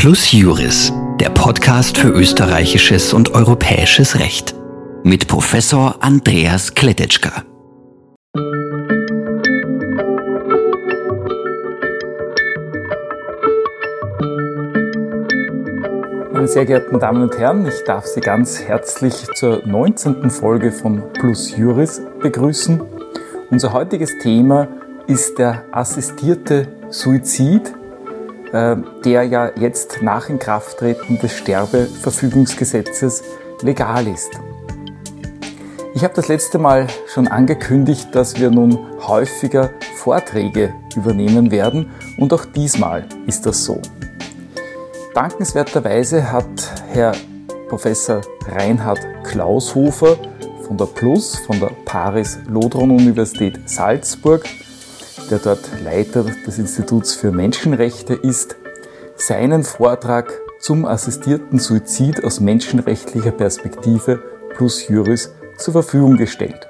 Plus Juris, der Podcast für österreichisches und europäisches Recht. Mit Professor Andreas Kletetschka. Meine sehr geehrten Damen und Herren, ich darf Sie ganz herzlich zur 19. Folge von Plus Juris begrüßen. Unser heutiges Thema ist der assistierte Suizid der ja jetzt nach Inkrafttreten des Sterbeverfügungsgesetzes legal ist. Ich habe das letzte Mal schon angekündigt, dass wir nun häufiger Vorträge übernehmen werden und auch diesmal ist das so. Dankenswerterweise hat Herr Professor Reinhard Klaushofer von der PLUS, von der Paris-Lodron-Universität Salzburg, der dort Leiter des Instituts für Menschenrechte ist, seinen Vortrag zum assistierten Suizid aus menschenrechtlicher Perspektive plus Juris zur Verfügung gestellt.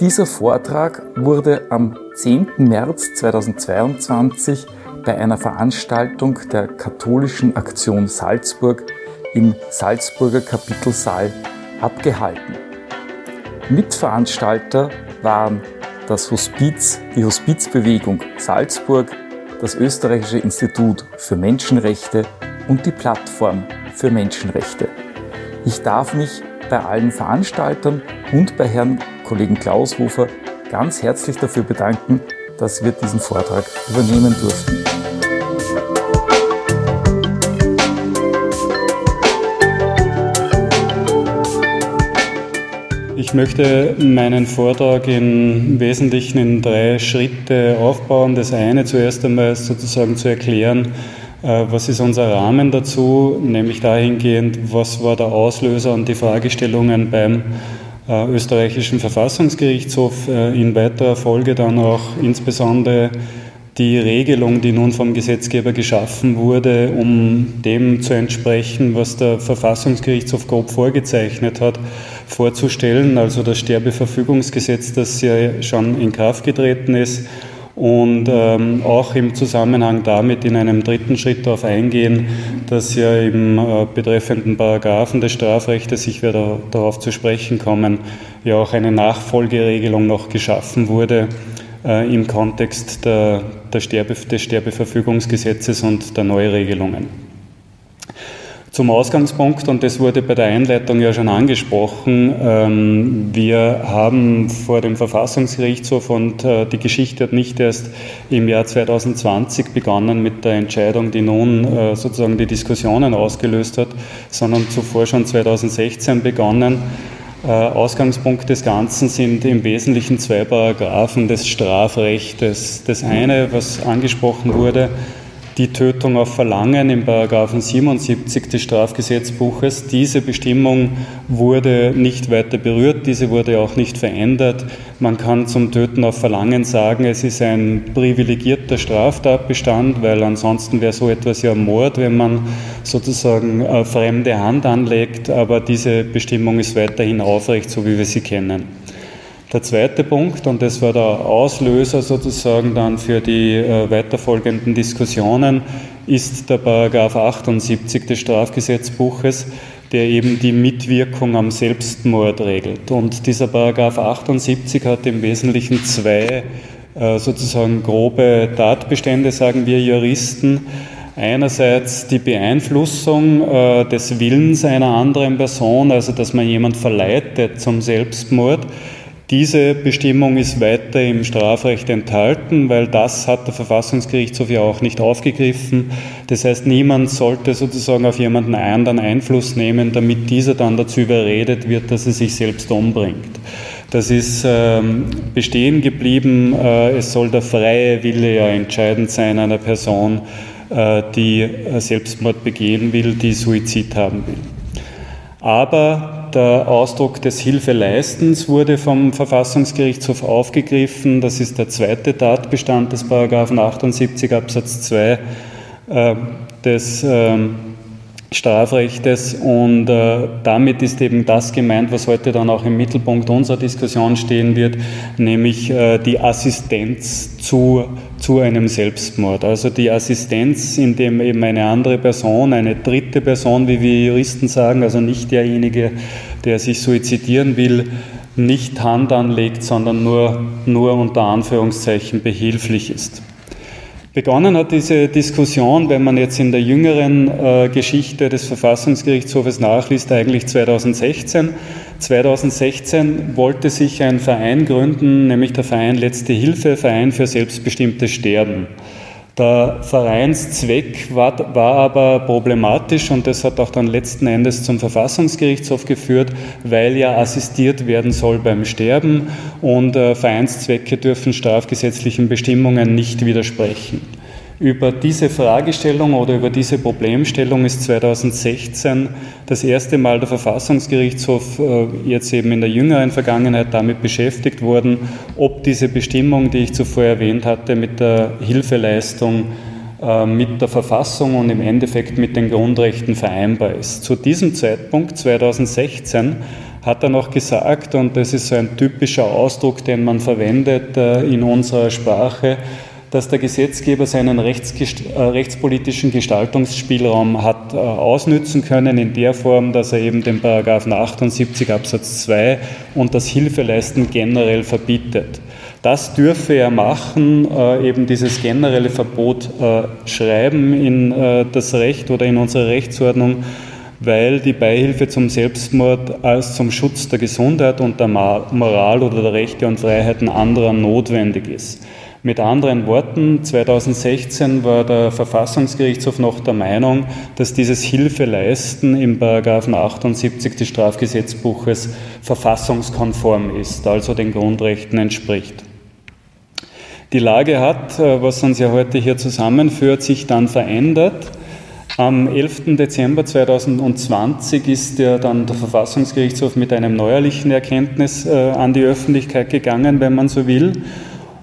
Dieser Vortrag wurde am 10. März 2022 bei einer Veranstaltung der Katholischen Aktion Salzburg im Salzburger Kapitelsaal abgehalten. Mitveranstalter waren das Hospiz, die Hospizbewegung Salzburg, das Österreichische Institut für Menschenrechte und die Plattform für Menschenrechte. Ich darf mich bei allen Veranstaltern und bei Herrn Kollegen Klaushofer ganz herzlich dafür bedanken, dass wir diesen Vortrag übernehmen durften. Ich möchte meinen Vortrag im Wesentlichen in drei Schritte aufbauen. Das eine zuerst einmal sozusagen zu erklären, äh, was ist unser Rahmen dazu, nämlich dahingehend, was war der Auslöser und die Fragestellungen beim äh, österreichischen Verfassungsgerichtshof, äh, in weiterer Folge dann auch insbesondere die Regelung, die nun vom Gesetzgeber geschaffen wurde, um dem zu entsprechen, was der Verfassungsgerichtshof grob vorgezeichnet hat, vorzustellen. Also das Sterbeverfügungsgesetz, das ja schon in Kraft getreten ist und ähm, auch im Zusammenhang damit in einem dritten Schritt darauf eingehen, dass ja im äh, betreffenden Paragraphen des Strafrechts, ich werde darauf zu sprechen kommen, ja auch eine Nachfolgeregelung noch geschaffen wurde äh, im Kontext der, der Sterbe, des Sterbeverfügungsgesetzes und der Neuregelungen. Zum Ausgangspunkt, und das wurde bei der Einleitung ja schon angesprochen, ähm, wir haben vor dem Verfassungsgerichtshof und äh, die Geschichte hat nicht erst im Jahr 2020 begonnen mit der Entscheidung, die nun äh, sozusagen die Diskussionen ausgelöst hat, sondern zuvor schon 2016 begonnen. Äh, Ausgangspunkt des Ganzen sind im Wesentlichen zwei Paragraphen des Strafrechts. Das eine, was angesprochen wurde, die Tötung auf Verlangen im Paragraphen 77 des Strafgesetzbuches. Diese Bestimmung wurde nicht weiter berührt, diese wurde auch nicht verändert. Man kann zum Töten auf Verlangen sagen, es ist ein privilegierter Straftatbestand, weil ansonsten wäre so etwas ja Mord, wenn man sozusagen eine fremde Hand anlegt, aber diese Bestimmung ist weiterhin aufrecht, so wie wir sie kennen. Der zweite Punkt, und das war der Auslöser sozusagen dann für die äh, weiterfolgenden Diskussionen, ist der Paragraph 78 des Strafgesetzbuches, der eben die Mitwirkung am Selbstmord regelt. Und dieser Paragraph 78 hat im Wesentlichen zwei äh, sozusagen grobe Tatbestände, sagen wir Juristen. Einerseits die Beeinflussung äh, des Willens einer anderen Person, also dass man jemand verleitet zum Selbstmord. Diese Bestimmung ist weiter im Strafrecht enthalten, weil das hat der Verfassungsgerichtshof ja auch nicht aufgegriffen. Das heißt, niemand sollte sozusagen auf jemanden anderen Einfluss nehmen, damit dieser dann dazu überredet wird, dass er sich selbst umbringt. Das ist ähm, bestehen geblieben. Äh, es soll der freie Wille ja entscheidend sein einer Person, äh, die äh, Selbstmord begehen will, die Suizid haben will. Aber der Ausdruck des Hilfeleistens wurde vom Verfassungsgerichtshof aufgegriffen. Das ist der zweite Tatbestand des Paragraphen 78 Absatz 2 äh, des, äh, Strafrechtes und äh, damit ist eben das gemeint, was heute dann auch im Mittelpunkt unserer Diskussion stehen wird, nämlich äh, die Assistenz zu, zu einem Selbstmord. Also die Assistenz, in dem eben eine andere Person, eine dritte Person, wie wir Juristen sagen, also nicht derjenige, der sich suizidieren will, nicht Hand anlegt, sondern nur, nur unter Anführungszeichen behilflich ist. Begonnen hat diese Diskussion, wenn man jetzt in der jüngeren äh, Geschichte des Verfassungsgerichtshofes nachliest, eigentlich 2016. 2016 wollte sich ein Verein gründen, nämlich der Verein Letzte Hilfe, Verein für selbstbestimmtes Sterben. Der Vereinszweck war, war, aber problematisch und das hat auch dann letzten Endes zum Verfassungsgerichtshof geführt, weil ja assistiert werden soll beim Sterben und äh, Vereinszwecke dürfen strafgesetzlichen Bestimmungen nicht widersprechen. Über diese Fragestellung oder über diese Problemstellung ist 2016 das erste Mal der Verfassungsgerichtshof äh, jetzt eben in der jüngeren Vergangenheit damit beschäftigt worden, ob diese Bestimmung, die ich zuvor erwähnt hatte, mit der Hilfeleistung äh, mit der Verfassung und im Endeffekt mit den Grundrechten vereinbar ist. Zu diesem Zeitpunkt, 2016, hat er noch gesagt, und das ist so ein typischer Ausdruck, den man verwendet äh, in unserer Sprache, dass der Gesetzgeber seinen äh, rechtspolitischen Gestaltungsspielraum hat äh, ausnützen können in der Form, dass er eben den Paragraphen 78 Absatz 2 und das Hilfeleisten generell verbietet. Das dürfe er machen, äh, eben dieses generelle Verbot äh, schreiben in äh, das Recht oder in unsere Rechtsordnung, weil die Beihilfe zum Selbstmord als zum Schutz der Gesundheit und der Moral oder der Rechte und Freiheiten anderer notwendig ist. Mit anderen Worten, 2016 war der Verfassungsgerichtshof noch der Meinung, dass dieses Hilfeleisten im Paragraphen 78 des Strafgesetzbuches verfassungskonform ist, also den Grundrechten entspricht. Die Lage hat, äh, was uns ja heute hier zusammenführt, sich dann verändert. Am 11. Dezember 2020 ist ja dann der Verfassungsgerichtshof mit einem neuerlichen Erkenntnis äh, an die Öffentlichkeit gegangen, wenn man so will.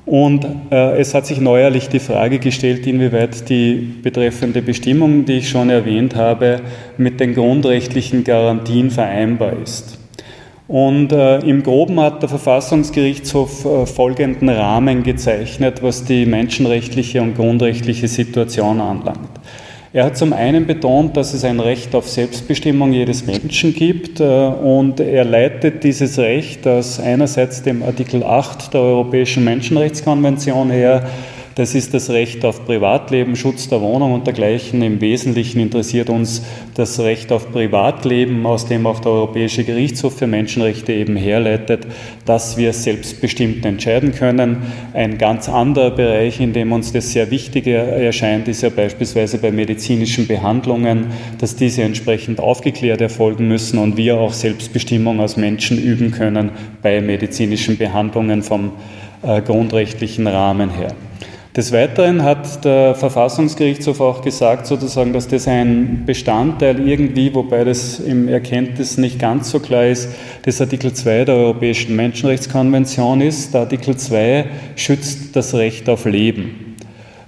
Und äh, es hat sich neuerlich die Frage gestellt, inwieweit die betreffende Bestimmung, die ich schon erwähnt habe, mit den grundrechtlichen Garantien vereinbar ist. Und äh, im Groben hat der Verfassungsgerichtshof äh, folgenden Rahmen gezeichnet, was die menschenrechtliche und grundrechtliche Situation anlangt. Er hat zum einen betont, dass es ein Recht auf Selbstbestimmung jedes Menschen gibt äh, und er leitet dieses Recht aus einerseits dem Artikel 8 der Europäischen Menschenrechtskonvention her, das ist das Recht auf Privatleben, Schutz der Wohnung und dergleichen. Im Wesentlichen interessiert uns das Recht auf Privatleben, aus dem auch der Europäische Gerichtshof für Menschenrechte eben herleitet, dass wir selbstbestimmt entscheiden können. Ein ganz anderer Bereich, in dem uns das sehr wichtig erscheint, ist ja beispielsweise bei medizinischen Behandlungen, dass diese entsprechend aufgeklärt erfolgen müssen und wir auch Selbstbestimmung als Menschen üben können bei medizinischen Behandlungen vom äh, grundrechtlichen Rahmen her. Des Weiteren hat der Verfassungsgerichtshof auch gesagt, sozusagen, dass das ein Bestandteil irgendwie, wobei das im Erkenntnis nicht ganz so klar ist, des Artikel 2 der Europäischen Menschenrechtskonvention ist. Der Artikel 2 schützt das Recht auf Leben.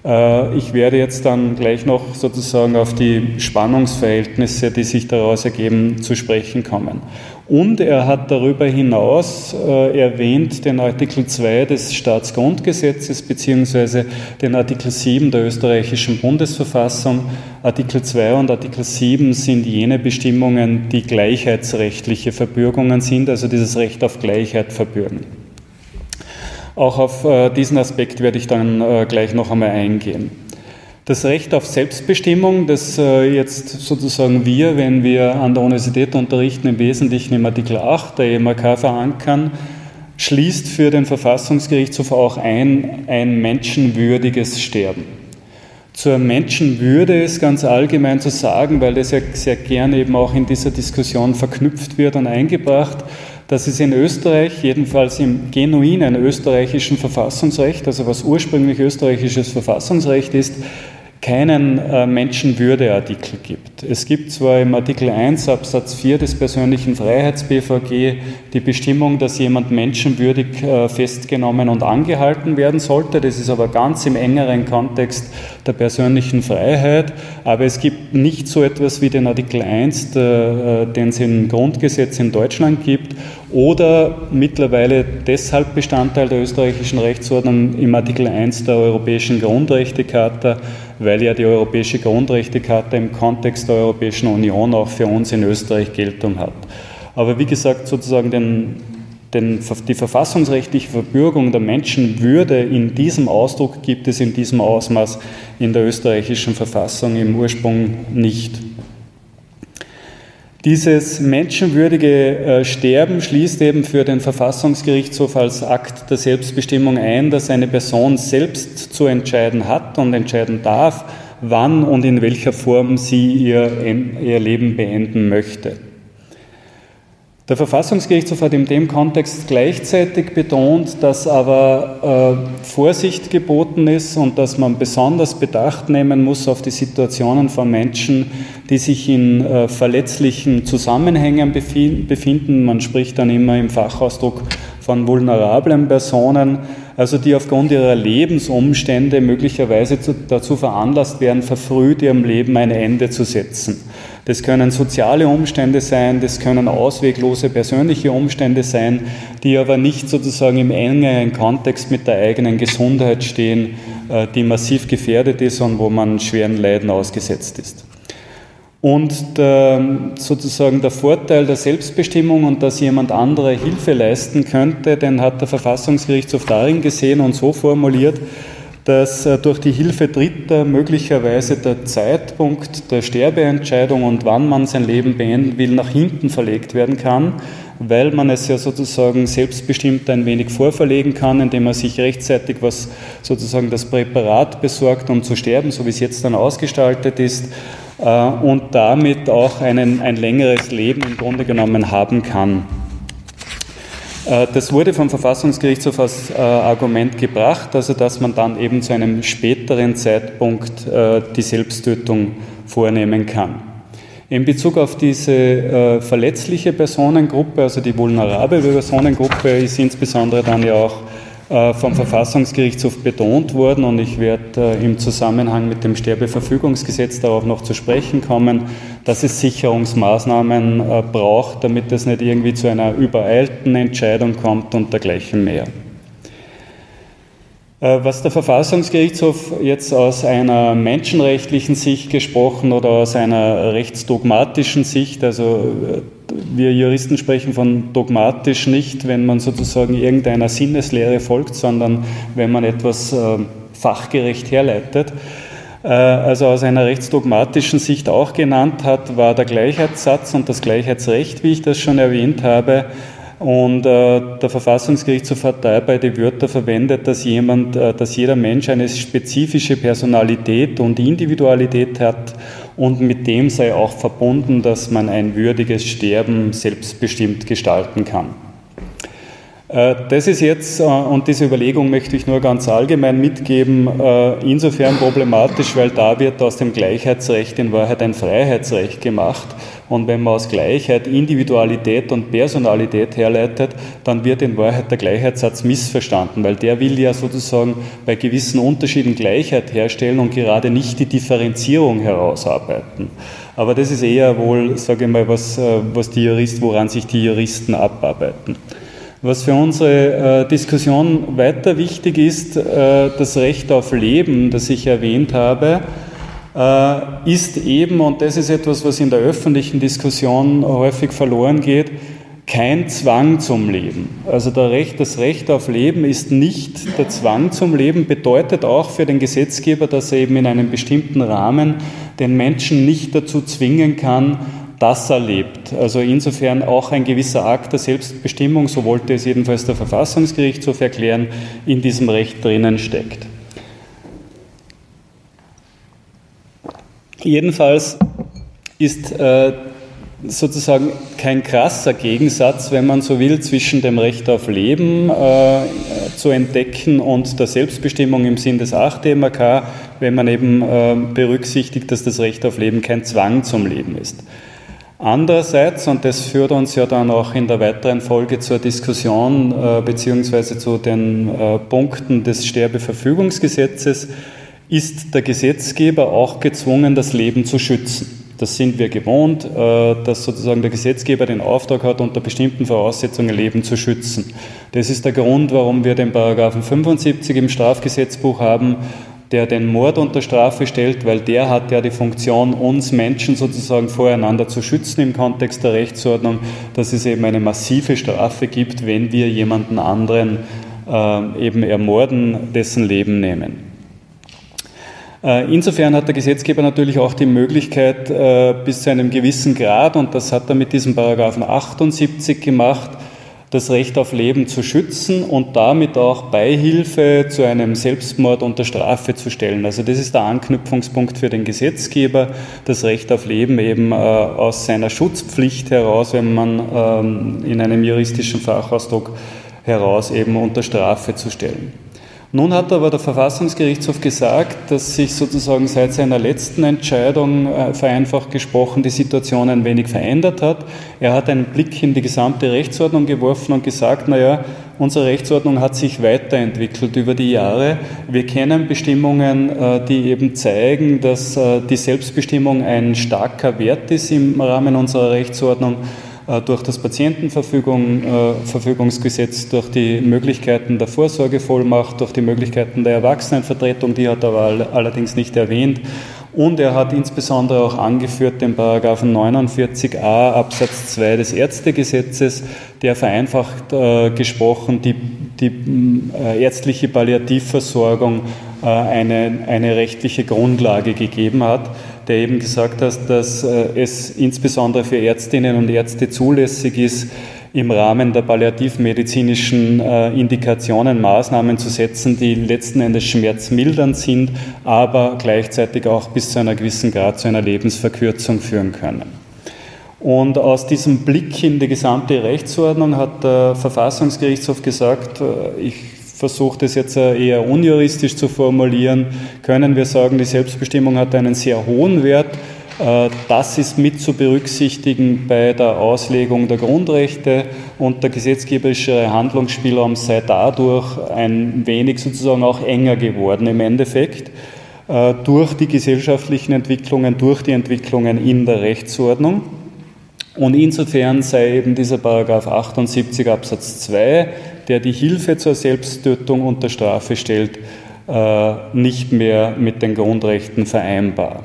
Äh, ich werde jetzt dann gleich noch sozusagen auf die Spannungsverhältnisse, die sich daraus ergeben, zu sprechen kommen. Und er hat darüber hinaus äh, erwähnt den Artikel 2 des Staatsgrundgesetzes beziehungsweise den Artikel 7 der österreichischen Bundesverfassung. Artikel 2 und Artikel 7 sind jene Bestimmungen, die gleichheitsrechtliche Verbürgungen sind, also dieses Recht auf Gleichheit verbürgen. Auch auf äh, diesen Aspekt werde ich dann äh, gleich noch einmal eingehen. Das Recht auf Selbstbestimmung, das äh, jetzt sozusagen wir, wenn wir an der Universität unterrichten, im Wesentlichen im Artikel 8 der EMRK verankern, schließt für den Verfassungsgerichtshof auch ein, ein menschenwürdiges Sterben. Zur Menschenwürde ist ganz allgemein zu sagen, weil das ja sehr gern eben auch in dieser Diskussion verknüpft wird und eingebracht, dass es in Österreich, jedenfalls im genuinen österreichischen Verfassungsrecht, also was ursprünglich österreichisches Verfassungsrecht ist, keinen äh, Menschenwürdeartikel gibt. Es gibt zwar im Artikel 1 Absatz 4 des persönlichen Freiheits-BVG die Bestimmung, dass jemand menschenwürdig äh, festgenommen und angehalten werden sollte. Das ist aber ganz im engeren Kontext der persönlichen Freiheit, aber es gibt nicht so etwas wie den Artikel 1, der, äh, den es im Grundgesetz in Deutschland gibt, oder mittlerweile deshalb Bestandteil der österreichischen Rechtsordnung im Artikel 1 der Europäischen Grundrechtecharta, weil ja die Europäische Grundrechtecharta im Kontext der Europäischen Union auch für uns in Österreich Geltung hat. Aber wie gesagt, sozusagen den, den, die verfassungsrechtliche Verbürgung der Menschenwürde in diesem Ausdruck gibt es in diesem Ausmaß in der österreichischen Verfassung im Ursprung nicht. Dieses menschenwürdige äh, Sterben schließt eben für den Verfassungsgerichtshof als Akt der Selbstbestimmung ein, dass eine Person selbst zu entscheiden hat und entscheiden darf, wann und in welcher Form sie ihr, ihr Leben beenden möchte. Der Verfassungsgerichtshof hat in dem Kontext gleichzeitig betont, dass aber äh, Vorsicht geboten ist und dass man besonders Bedacht nehmen muss auf die Situationen von Menschen, die sich in äh, verletzlichen Zusammenhängen befinden. Man spricht dann immer im Fachausdruck von vulnerablen Personen, also die aufgrund ihrer Lebensumstände möglicherweise zu, dazu veranlasst werden, verfrüht ihrem Leben ein Ende zu setzen. Das können soziale Umstände sein, das können ausweglose persönliche Umstände sein, die aber nicht sozusagen im engeren Kontext mit der eigenen Gesundheit stehen, äh, die massiv gefährdet ist und wo man schweren Leiden ausgesetzt ist. Und der, sozusagen der Vorteil der Selbstbestimmung und dass jemand andere Hilfe leisten könnte, den hat der Verfassungsgerichtshof darin gesehen und so formuliert, dass äh, durch die Hilfe Dritter möglicherweise der Zeitpunkt der Sterbeentscheidung und wann man sein Leben beenden will, nach hinten verlegt werden kann, weil man es ja sozusagen selbstbestimmt ein wenig vorverlegen kann, indem man sich rechtzeitig was sozusagen das Präparat besorgt, um zu sterben, so wie es jetzt dann ausgestaltet ist, und damit auch einen, ein längeres Leben im Grunde genommen haben kann. Äh, das wurde vom Verfassungsgerichtshof als äh, Argument gebracht, also dass man dann eben zu einem späteren Zeitpunkt äh, die Selbsttötung vornehmen kann. In Bezug auf diese verletzliche Personengruppe, also die vulnerable Personengruppe, ist insbesondere dann ja auch äh, vom Verfassungsgerichtshof betont worden und ich werde äh, im Zusammenhang mit dem Sterbeverfügungsgesetz darauf noch zu sprechen kommen, dass es Sicherungsmaßnahmen äh, braucht, damit es nicht irgendwie zu einer übereilten Entscheidung kommt und dergleichen mehr. Was der Verfassungsgerichtshof jetzt aus einer menschenrechtlichen Sicht gesprochen oder aus einer rechtsdogmatischen Sicht, also wir Juristen sprechen von dogmatisch nicht, wenn man sozusagen irgendeiner Sinneslehre folgt, sondern wenn man etwas äh, fachgerecht herleitet. Äh, also aus einer rechtsdogmatischen Sicht auch genannt hat, war der Gleichheitssatz und das Gleichheitsrecht, wie ich das schon erwähnt habe. Und äh, der Verfassungsgerichtshof hat dabei die Wörter verwendet, dass jemand, dass jeder Mensch eine spezifische Personalität und Individualität hat und mit dem sei auch verbunden, dass man ein würdiges Sterben selbstbestimmt gestalten kann. Äh, das ist jetzt, äh, und diese Überlegung möchte ich nur ganz allgemein mitgeben, äh, insofern problematisch, weil da wird aus dem Gleichheitsrecht in Wahrheit ein Freiheitsrecht gemacht. Und wenn man aus Gleichheit Individualität und Personalität herleitet, dann wird in Wahrheit der Gleichheitssatz missverstanden, weil der will ja sozusagen bei gewissen Unterschieden Gleichheit herstellen und gerade nicht die Differenzierung herausarbeiten. Aber das ist eher wohl, sage ich mal, was, äh, was die Juristen, woran sich die Juristen abarbeiten. Was für unsere äh, Diskussion weiter wichtig ist, äh, das Recht auf Leben, das ich erwähnt habe, ist eben, und das ist etwas, was in der öffentlichen Diskussion häufig verloren geht, kein Zwang zum Leben. Also Recht, das Recht auf Leben ist nicht der Zwang zum Leben, bedeutet auch für den Gesetzgeber, dass er eben in einem bestimmten Rahmen den Menschen nicht dazu zwingen kann, dass er lebt. Also insofern auch ein gewisser Akt der Selbstbestimmung, so wollte es jedenfalls der Verfassungsgerichtshof erklären, in diesem Recht drinnen steckt. Jedenfalls ist äh, sozusagen kein krasser Gegensatz, wenn man so will, zwischen dem Recht auf Leben äh, zu entdecken und der Selbstbestimmung im Sinn des 8 DMK, wenn man eben äh, berücksichtigt, dass das Recht auf Leben kein Zwang zum Leben ist. Andererseits, und das führt uns ja dann auch in der weiteren Folge zur Diskussion äh, beziehungsweise zu den äh, Punkten des Sterbeverfügungsgesetzes, ist der Gesetzgeber auch gezwungen, das Leben zu schützen. Das sind wir gewohnt, äh, dass sozusagen der Gesetzgeber den Auftrag hat, unter bestimmten Voraussetzungen Leben zu schützen. Das ist der Grund, warum wir den Paragraphen 75 im Strafgesetzbuch haben, der den Mord unter Strafe stellt, weil der hat ja die Funktion, uns Menschen sozusagen voreinander zu schützen im Kontext der Rechtsordnung, dass es eben eine massive Strafe gibt, wenn wir jemanden anderen äh, eben ermorden, dessen Leben nehmen. Äh, insofern hat der Gesetzgeber natürlich auch die Möglichkeit, äh, bis zu einem gewissen Grad, und das hat er mit diesem Paragraphen 78 gemacht, das Recht auf Leben zu schützen und damit auch Beihilfe zu einem Selbstmord unter Strafe zu stellen. Also das ist der Anknüpfungspunkt für den Gesetzgeber, das Recht auf Leben eben äh, aus seiner Schutzpflicht heraus, wenn man ähm, in einem juristischen Fachausdruck heraus eben unter Strafe zu stellen. Nun hat aber der Verfassungsgerichtshof gesagt, dass sich sozusagen seit seiner letzten Entscheidung, äh, vereinfacht gesprochen, die Situation ein wenig verändert hat. Er hat einen Blick in die gesamte Rechtsordnung geworfen und gesagt, naja, unsere Rechtsordnung hat sich weiterentwickelt über die Jahre. Wir kennen Bestimmungen, äh, die eben zeigen, dass äh, die Selbstbestimmung ein starker Wert ist im Rahmen unserer Rechtsordnung durch das Patientenverfügungsgesetz, äh, durch die Möglichkeiten der Vorsorgevollmacht, durch die Möglichkeiten der Erwachsenenvertretung, die hat er aber allerdings nicht erwähnt. Und er hat insbesondere auch angeführt den Paragraphen 49a Absatz 2 des Ärztegesetzes, der vereinfacht äh, gesprochen die, die äh, ärztliche Palliativversorgung äh, eine, eine rechtliche Grundlage gegeben hat der eben gesagt hat, dass äh, es insbesondere für Ärztinnen und Ärzte zulässig ist, im Rahmen der palliativmedizinischen äh, Indikationen Maßnahmen zu setzen, die letzten Endes schmerzmildernd sind, aber gleichzeitig auch bis zu einer gewissen Grad zu einer Lebensverkürzung führen können. Und aus diesem Blick in die gesamte Rechtsordnung hat der Verfassungsgerichtshof gesagt, äh, ich versuche das jetzt eher unjuristisch zu formulieren, können wir sagen, die Selbstbestimmung hat einen sehr hohen Wert. Äh, das ist mit zu berücksichtigen bei der Auslegung der Grundrechte und der gesetzgeberische Handlungsspielraum sei dadurch ein wenig sozusagen auch enger geworden im Endeffekt äh, durch die gesellschaftlichen Entwicklungen, durch die Entwicklungen in der Rechtsordnung. Und insofern sei eben dieser Paragraph 78 Absatz 2 der die Hilfe zur Selbsttötung unter Strafe stellt, äh, nicht mehr mit den Grundrechten vereinbar.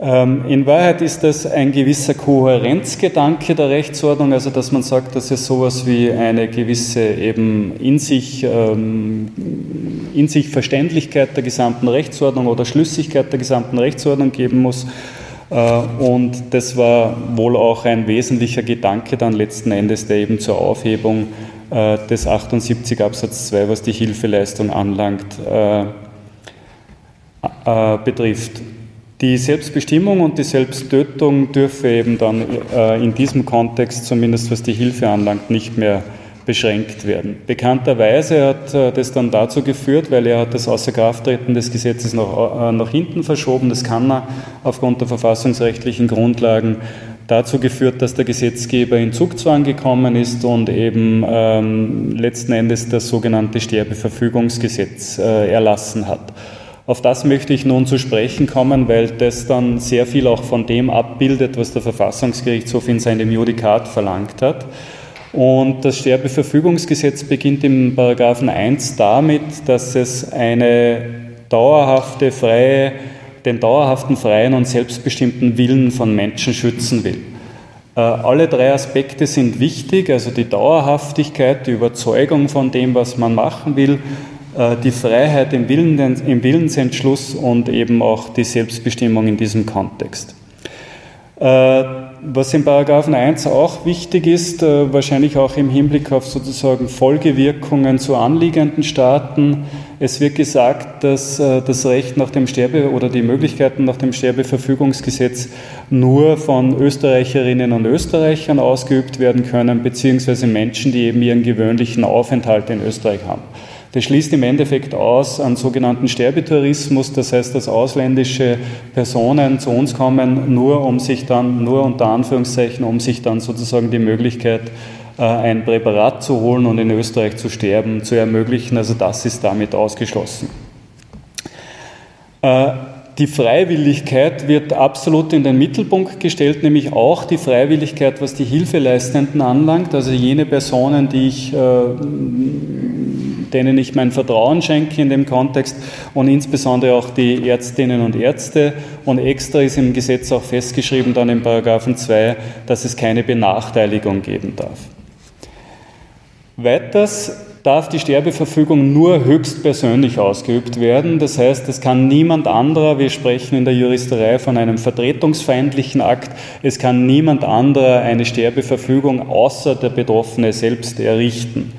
Ähm, in Wahrheit ist das ein gewisser Kohärenzgedanke der Rechtsordnung, also dass man sagt, dass es sowas wie eine gewisse eben in sich, ähm, in sich Verständlichkeit der gesamten Rechtsordnung oder Schlüssigkeit der gesamten Rechtsordnung geben muss. Äh, und das war wohl auch ein wesentlicher Gedanke dann letzten Endes, der eben zur Aufhebung des 78 Absatz 2, was die Hilfeleistung anlangt, äh, äh, betrifft. Die Selbstbestimmung und die Selbsttötung dürfe eben dann in diesem Kontext, zumindest was die Hilfe anlangt, nicht mehr beschränkt werden. Bekannterweise hat das dann dazu geführt, weil er hat das Außerkrafttreten des Gesetzes nach, nach hinten verschoben, das kann er aufgrund der verfassungsrechtlichen Grundlagen dazu geführt, dass der Gesetzgeber in Zugzwang gekommen ist und eben ähm, letzten Endes das sogenannte Sterbeverfügungsgesetz äh, erlassen hat. Auf das möchte ich nun zu sprechen kommen, weil das dann sehr viel auch von dem abbildet, was der Verfassungsgerichtshof in seinem Judikat verlangt hat. Und das Sterbeverfügungsgesetz beginnt im Paragraphen 1 damit, dass es eine dauerhafte, freie den dauerhaften freien und selbstbestimmten Willen von Menschen schützen will. Äh, alle drei Aspekte sind wichtig, also die Dauerhaftigkeit, die Überzeugung von dem, was man machen will, äh, die Freiheit im, Willen, im Willensentschluss und eben auch die Selbstbestimmung in diesem Kontext. Äh, was in Paragraphen 1 auch wichtig ist, wahrscheinlich auch im Hinblick auf sozusagen Folgewirkungen zu anliegenden Staaten, es wird gesagt, dass äh, das Recht nach dem Sterbe oder die Möglichkeiten nach dem Sterbeverfügungsgesetz nur von Österreicherinnen und Österreichern ausgeübt werden können, beziehungsweise Menschen, die eben ihren gewöhnlichen Aufenthalt in Österreich haben. Das schließt im Endeffekt aus an sogenannten Sterbetourismus, das heißt, dass ausländische Personen zu uns kommen, nur um sich dann, nur unter Anführungszeichen, um sich dann sozusagen die Möglichkeit äh, ein Präparat zu holen und in Österreich zu sterben, zu ermöglichen. Also das ist damit ausgeschlossen. Äh, die Freiwilligkeit wird absolut in den Mittelpunkt gestellt, nämlich auch die Freiwilligkeit, was die Hilfeleistenden anlangt, also jene Personen, die ich, äh, denen ich mein Vertrauen schenke in dem Kontext und insbesondere auch die Ärztinnen und Ärzte. Und extra ist im Gesetz auch festgeschrieben, dann in Paragraphen 2, dass es keine Benachteiligung geben darf. Weiters darf die Sterbeverfügung nur höchstpersönlich ausgeübt werden. Das heißt, es kann niemand anderer, wir sprechen in der Juristerei von einem vertretungsfeindlichen Akt, es kann niemand anderer eine Sterbeverfügung außer der Betroffene selbst errichten.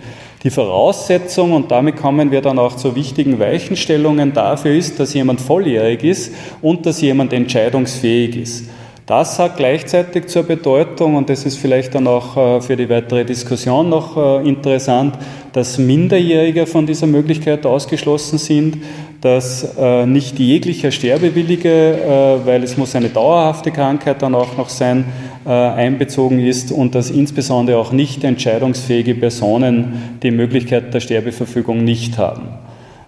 Die Voraussetzung, und damit kommen wir dann auch zu wichtigen Weichenstellungen dafür, ist, dass jemand volljährig ist und dass jemand entscheidungsfähig ist. Das hat gleichzeitig zur Bedeutung, und das ist vielleicht dann auch äh, für die weitere Diskussion noch äh, interessant, dass Minderjährige von dieser Möglichkeit ausgeschlossen sind, dass äh, nicht jeglicher Sterbewillige, weil es muss eine dauerhafte Krankheit dann auch noch sein, einbezogen ist und dass insbesondere auch nicht entscheidungsfähige Personen die Möglichkeit der Sterbeverfügung nicht haben.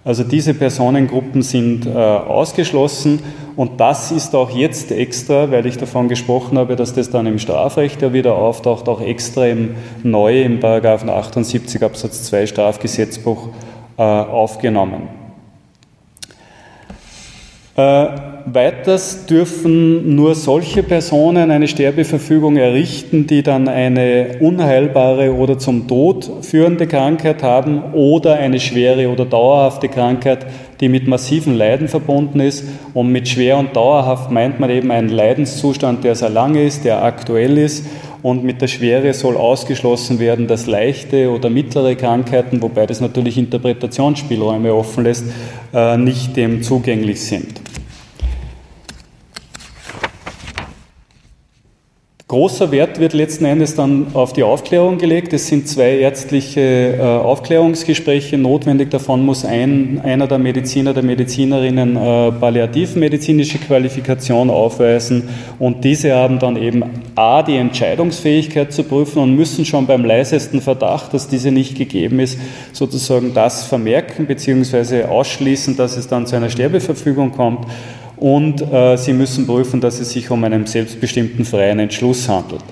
Also diese Personengruppen sind ausgeschlossen und das ist auch jetzt extra, weil ich davon gesprochen habe, dass das dann im Strafrecht ja wieder auftaucht, auch extra im neu im Paragraphen 78 Absatz 2 Strafgesetzbuch äh, aufgenommen. Äh, weiters dürfen nur solche Personen eine Sterbeverfügung errichten, die dann eine unheilbare oder zum Tod führende Krankheit haben oder eine schwere oder dauerhafte Krankheit, die mit massiven Leiden verbunden ist. Und mit schwer und dauerhaft meint man eben einen Leidenszustand, der sehr lange ist, der aktuell ist. Und mit der Schwere soll ausgeschlossen werden, dass leichte oder mittlere Krankheiten, wobei das natürlich Interpretationsspielräume offen lässt, äh, nicht dem zugänglich sind. Großer Wert wird letzten Endes dann auf die Aufklärung gelegt. Es sind zwei ärztliche äh, Aufklärungsgespräche notwendig. Davon muss ein, einer der Mediziner, der Medizinerinnen äh, palliativmedizinische Qualifikation aufweisen. Und diese haben dann eben A, die Entscheidungsfähigkeit zu prüfen und müssen schon beim leisesten Verdacht, dass diese nicht gegeben ist, sozusagen das vermerken bzw. ausschließen, dass es dann zu einer Sterbeverfügung kommt und äh, Sie müssen prüfen, dass es sich um einen selbstbestimmten freien Entschluss handelt.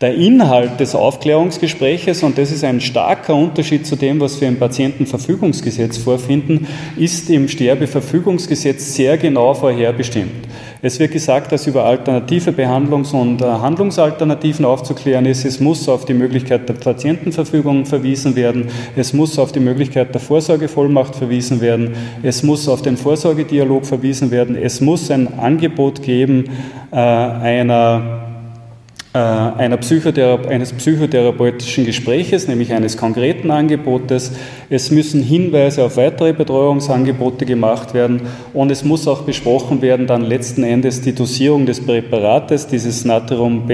Der Inhalt des Aufklärungsgespräches, und das ist ein starker Unterschied zu dem, was wir im Patientenverfügungsgesetz vorfinden, ist im Sterbeverfügungsgesetz sehr genau vorherbestimmt. Es wird gesagt, dass über alternative Behandlungs- und äh, Handlungsalternativen aufzuklären ist. Es muss auf die Möglichkeit der Patientenverfügung verwiesen werden. Es muss auf die Möglichkeit der Vorsorgevollmacht verwiesen werden. Es muss auf den Vorsorgedialog verwiesen werden. Es muss ein Angebot geben äh, einer einer Psychothera eines psychotherapeutischen Gespräches, nämlich eines konkreten Angebotes. Es müssen Hinweise auf weitere Betreuungsangebote gemacht werden und es muss auch besprochen werden, dann letzten Endes die Dosierung des Präparates, dieses Natrium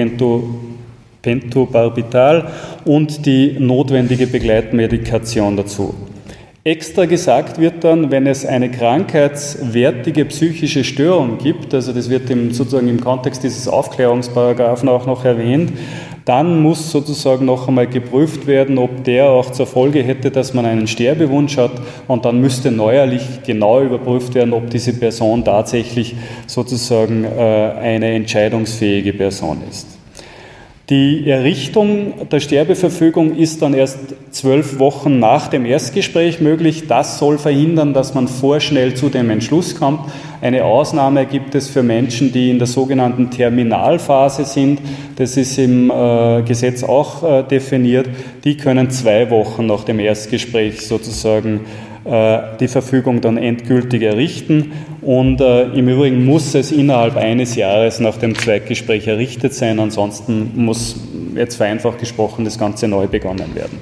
Pentobarbital und die notwendige Begleitmedikation dazu. Extra gesagt wird dann, wenn es eine krankheitswertige psychische Störung gibt, also das wird im, sozusagen im Kontext dieses Aufklärungsparagraphen auch noch erwähnt, dann muss sozusagen noch einmal geprüft werden, ob der auch zur Folge hätte, dass man einen Sterbewunsch hat und dann müsste neuerlich genau überprüft werden, ob diese Person tatsächlich sozusagen äh, eine entscheidungsfähige Person ist. Die Errichtung der Sterbeverfügung ist dann erst zwölf Wochen nach dem Erstgespräch möglich. Das soll verhindern, dass man vorschnell zu dem Entschluss kommt. Eine Ausnahme gibt es für Menschen, die in der sogenannten Terminalphase sind. Das ist im äh, Gesetz auch äh, definiert. Die können zwei Wochen nach dem Erstgespräch sozusagen die Verfügung dann endgültig errichten. Und äh, im Übrigen muss es innerhalb eines Jahres nach dem Zweitgespräch errichtet sein, ansonsten muss jetzt vereinfacht gesprochen das Ganze neu begonnen werden.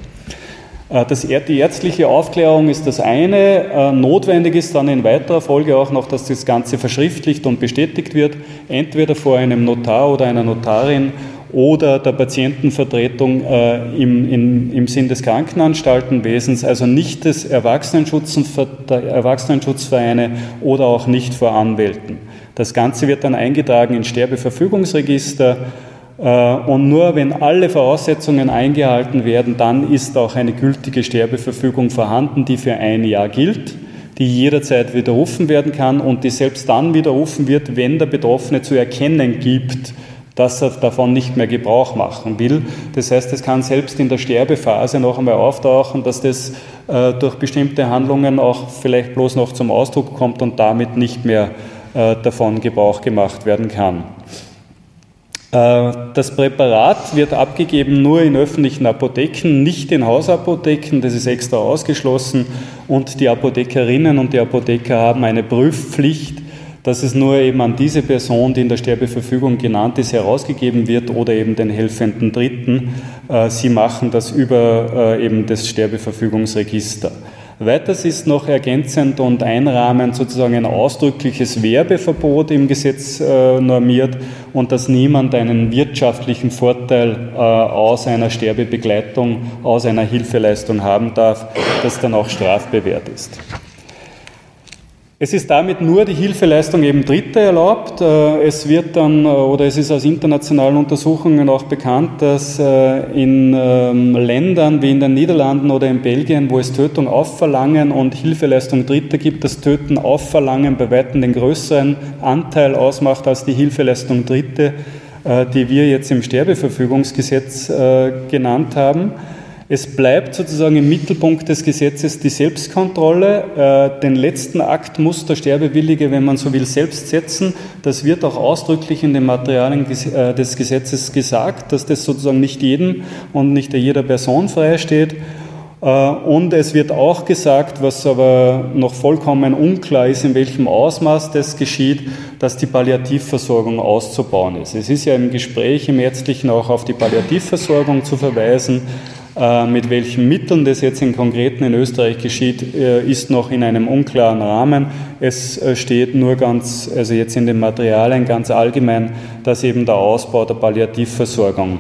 Äh, das, die ärztliche Aufklärung ist das eine. Äh, notwendig ist dann in weiterer Folge auch noch, dass das Ganze verschriftlicht und bestätigt wird, entweder vor einem Notar oder einer Notarin oder der Patientenvertretung äh, im, im, im Sinn des Krankenanstaltenwesens, also nicht des Erwachsenenschutzvereine oder auch nicht vor Anwälten. Das Ganze wird dann eingetragen in Sterbeverfügungsregister äh, und nur wenn alle Voraussetzungen eingehalten werden, dann ist auch eine gültige Sterbeverfügung vorhanden, die für ein Jahr gilt. die jederzeit widerrufen werden kann und die selbst dann widerrufen wird, wenn der Betroffene zu erkennen gibt, dass er davon nicht mehr Gebrauch machen will. Das heißt, es kann selbst in der Sterbephase noch einmal auftauchen, dass das äh, durch bestimmte Handlungen auch vielleicht bloß noch zum Ausdruck kommt und damit nicht mehr äh, davon Gebrauch gemacht werden kann. Äh, das Präparat wird abgegeben nur in öffentlichen Apotheken, nicht in Hausapotheken, das ist extra ausgeschlossen. Und die Apothekerinnen und die Apotheker haben eine Prüfpflicht, dass es nur eben an diese Person, die in der Sterbeverfügung genannt ist, herausgegeben wird oder eben den helfenden Dritten. Äh, sie machen das über äh, eben das Sterbeverfügungsregister. Weiters ist noch ergänzend und einrahmend sozusagen ein ausdrückliches Werbeverbot im Gesetz äh, normiert und dass niemand einen wirtschaftlichen Vorteil äh, aus einer Sterbebegleitung, aus einer Hilfeleistung haben darf, das dann auch strafbewehrt ist. Es ist damit nur die Hilfeleistung eben Dritter erlaubt. Äh, es wird dann, äh, oder es ist aus internationalen Untersuchungen auch bekannt, dass äh, in ähm, Ländern wie in den Niederlanden oder in Belgien, wo es Tötung aufverlangen und Hilfeleistung Dritter gibt, das Töten aufverlangen bei weitem den größeren Anteil ausmacht als die Hilfeleistung Dritte, die wir jetzt im Sterbeverfügungsgesetz genannt haben. Es bleibt sozusagen im Mittelpunkt des Gesetzes die Selbstkontrolle. Äh, den letzten Akt muss der Sterbewillige, wenn man so will, selbst setzen. Das wird auch ausdrücklich in den Materialien äh, des Gesetzes gesagt, dass das sozusagen nicht jedem und nicht jeder Person freisteht. Äh, und es wird auch gesagt, was aber noch vollkommen unklar ist, in welchem Ausmaß das geschieht, dass die Palliativversorgung auszubauen ist. Es ist ja im Gespräch im Ärztlichen auch auf die Palliativversorgung zu verweisen. Äh, mit welchen Mitteln das jetzt im Konkreten in Österreich geschieht, äh, ist noch in einem unklaren Rahmen. Es äh, steht nur ganz, also jetzt in den Materialien ganz allgemein, dass eben der Ausbau der Palliativversorgung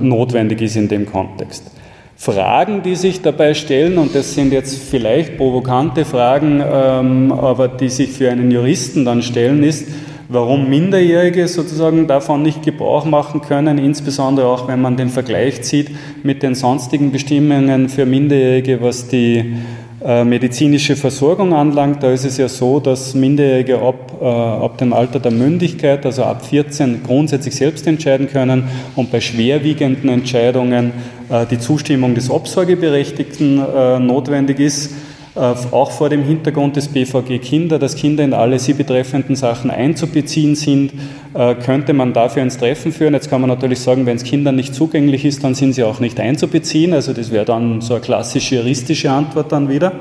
notwendig ist in dem Kontext. Fragen, die sich dabei stellen, und das sind jetzt vielleicht provokante Fragen, ähm, aber die sich für einen Juristen dann stellen, ist, warum Minderjährige sozusagen davon nicht Gebrauch machen können, insbesondere auch wenn man den Vergleich zieht mit den sonstigen Bestimmungen für Minderjährige, was die äh, medizinische Versorgung anlangt. Da ist es ja so, dass Minderjährige ab, äh, ab dem Alter der Mündigkeit, also ab 14, grundsätzlich selbst entscheiden können und bei schwerwiegenden Entscheidungen äh, die Zustimmung des Obsorgeberechtigten äh, notwendig ist. Äh, auch vor dem Hintergrund des BVG Kinder, dass Kinder in alle sie betreffenden Sachen einzubeziehen sind, äh, könnte man dafür ins Treffen führen. Jetzt kann man natürlich sagen, wenn es Kindern nicht zugänglich ist, dann sind sie auch nicht einzubeziehen. Also das wäre dann so eine klassische juristische Antwort dann wieder.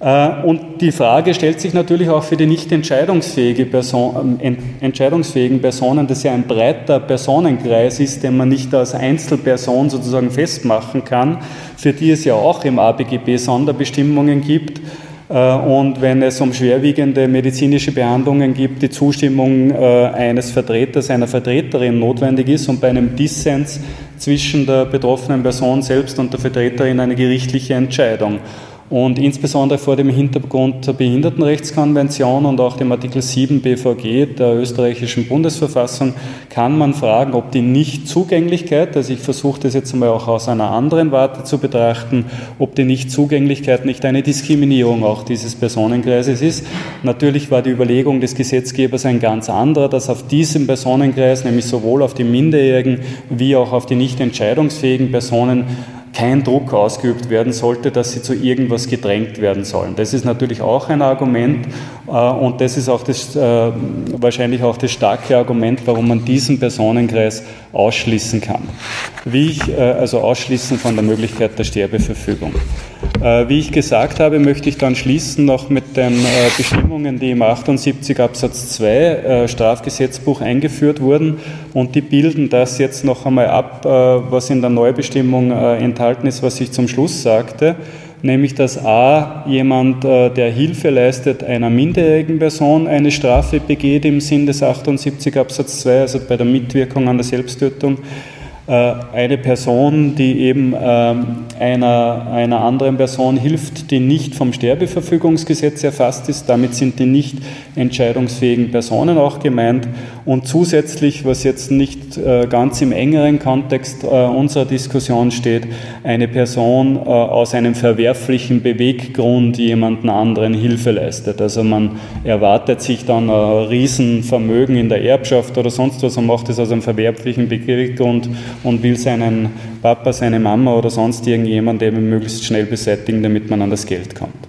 Äh, und die Frage stellt sich natürlich auch für die nicht entscheidungsfähige Person, ähm, entscheidungsfähigen Personen, dass ja ein breiter Personenkreis ist, den man nicht als Einzelperson sozusagen festmachen kann, für die es ja auch im ABGB Sonderbestimmungen gibt. Äh, und wenn es um schwerwiegende medizinische Behandlungen gibt, die Zustimmung äh, eines Vertreters, einer Vertreterin notwendig ist und bei einem Dissens zwischen der betroffenen Person selbst und der Vertreterin eine gerichtliche Entscheidung. Und insbesondere vor dem Hintergrund der Behindertenrechtskonvention und auch dem Artikel 7 BVG der österreichischen Bundesverfassung kann man fragen, ob die Nichtzugänglichkeit, also ich versuche das jetzt einmal auch aus einer anderen Warte zu betrachten, ob die Nichtzugänglichkeit nicht eine Diskriminierung auch dieses Personenkreises ist. Natürlich war die Überlegung des Gesetzgebers ein ganz anderer, dass auf diesem Personenkreis, nämlich sowohl auf die Minderjährigen wie auch auf die nicht entscheidungsfähigen Personen, kein Druck ausgeübt werden sollte, dass sie zu irgendwas gedrängt werden sollen. Das ist natürlich auch ein Argument äh, und das ist auch das, äh, wahrscheinlich auch das starke Argument, warum man diesen Personenkreis ausschließen kann. Wie ich, äh, also ausschließen von der Möglichkeit der Sterbeverfügung. Wie ich gesagt habe, möchte ich dann schließen noch mit den Bestimmungen, die im 78 Absatz 2 Strafgesetzbuch eingeführt wurden und die bilden das jetzt noch einmal ab, was in der Neubestimmung enthalten ist, was ich zum Schluss sagte nämlich dass a. jemand, äh, der Hilfe leistet einer minderjährigen Person, eine Strafe begeht im Sinn des 78 Absatz 2, also bei der Mitwirkung an der Selbsttötung, äh, eine Person, die eben ähm, einer, einer anderen Person hilft, die nicht vom Sterbeverfügungsgesetz erfasst ist. Damit sind die nicht entscheidungsfähigen Personen auch gemeint. Und zusätzlich, was jetzt nicht äh, ganz im engeren Kontext äh, unserer Diskussion steht, eine Person aus einem verwerflichen Beweggrund jemanden anderen Hilfe leistet. Also man erwartet sich dann ein Riesenvermögen in der Erbschaft oder sonst was und macht es aus einem verwerflichen Beweggrund und will seinen Papa, seine Mama oder sonst irgendjemand eben möglichst schnell beseitigen, damit man an das Geld kommt.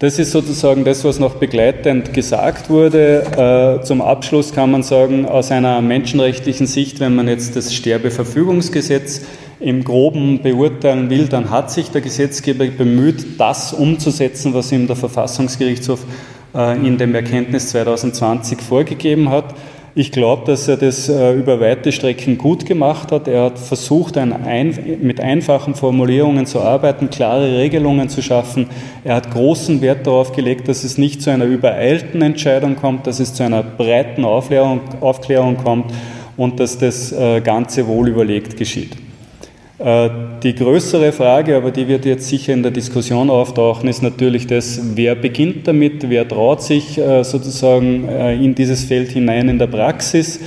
Das ist sozusagen das, was noch begleitend gesagt wurde. Äh, zum Abschluss kann man sagen, aus einer menschenrechtlichen Sicht, wenn man jetzt das Sterbeverfügungsgesetz im Groben beurteilen will, dann hat sich der Gesetzgeber bemüht, das umzusetzen, was ihm der Verfassungsgerichtshof äh, in dem Erkenntnis 2020 vorgegeben hat. Ich glaube, dass er das äh, über weite Strecken gut gemacht hat. Er hat versucht, mit einfachen Formulierungen zu arbeiten, klare Regelungen zu schaffen. Er hat großen Wert darauf gelegt, dass es nicht zu einer übereilten Entscheidung kommt, dass es zu einer breiten Aufklärung, Aufklärung kommt und dass das äh, Ganze wohl überlegt geschieht. Äh, die größere Frage, aber die wird jetzt sicher in der Diskussion auftauchen, ist natürlich das, wer beginnt damit, wer traut sich äh, sozusagen äh, in dieses Feld hinein in der Praxis.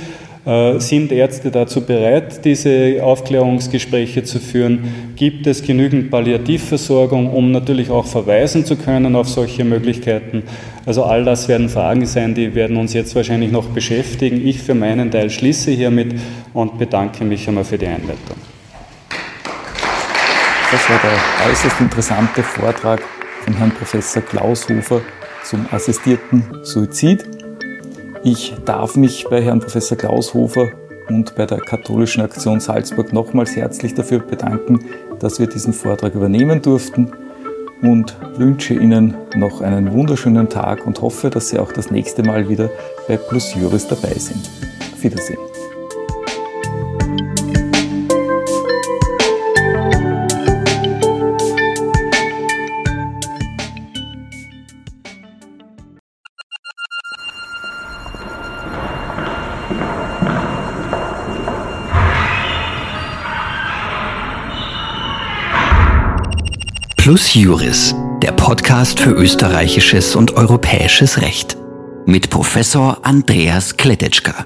Sind Ärzte dazu bereit, diese Aufklärungsgespräche zu führen? Gibt es genügend Palliativversorgung, um natürlich auch verweisen zu können auf solche Möglichkeiten? Also all das werden Fragen sein, die werden uns jetzt wahrscheinlich noch beschäftigen. Ich für meinen Teil schließe hiermit und bedanke mich einmal für die Einleitung. Das war der äußerst interessante Vortrag von Herrn Professor Klaus Hofer zum assistierten Suizid. Ich darf mich bei Herrn Professor Klaus Hofer und bei der Katholischen Aktion Salzburg nochmals herzlich dafür bedanken, dass wir diesen Vortrag übernehmen durften und wünsche Ihnen noch einen wunderschönen Tag und hoffe, dass Sie auch das nächste Mal wieder bei Plus Juris dabei sind. Auf Wiedersehen. Plus Juris, der Podcast für österreichisches und europäisches Recht. Mit Professor Andreas Kletetschka.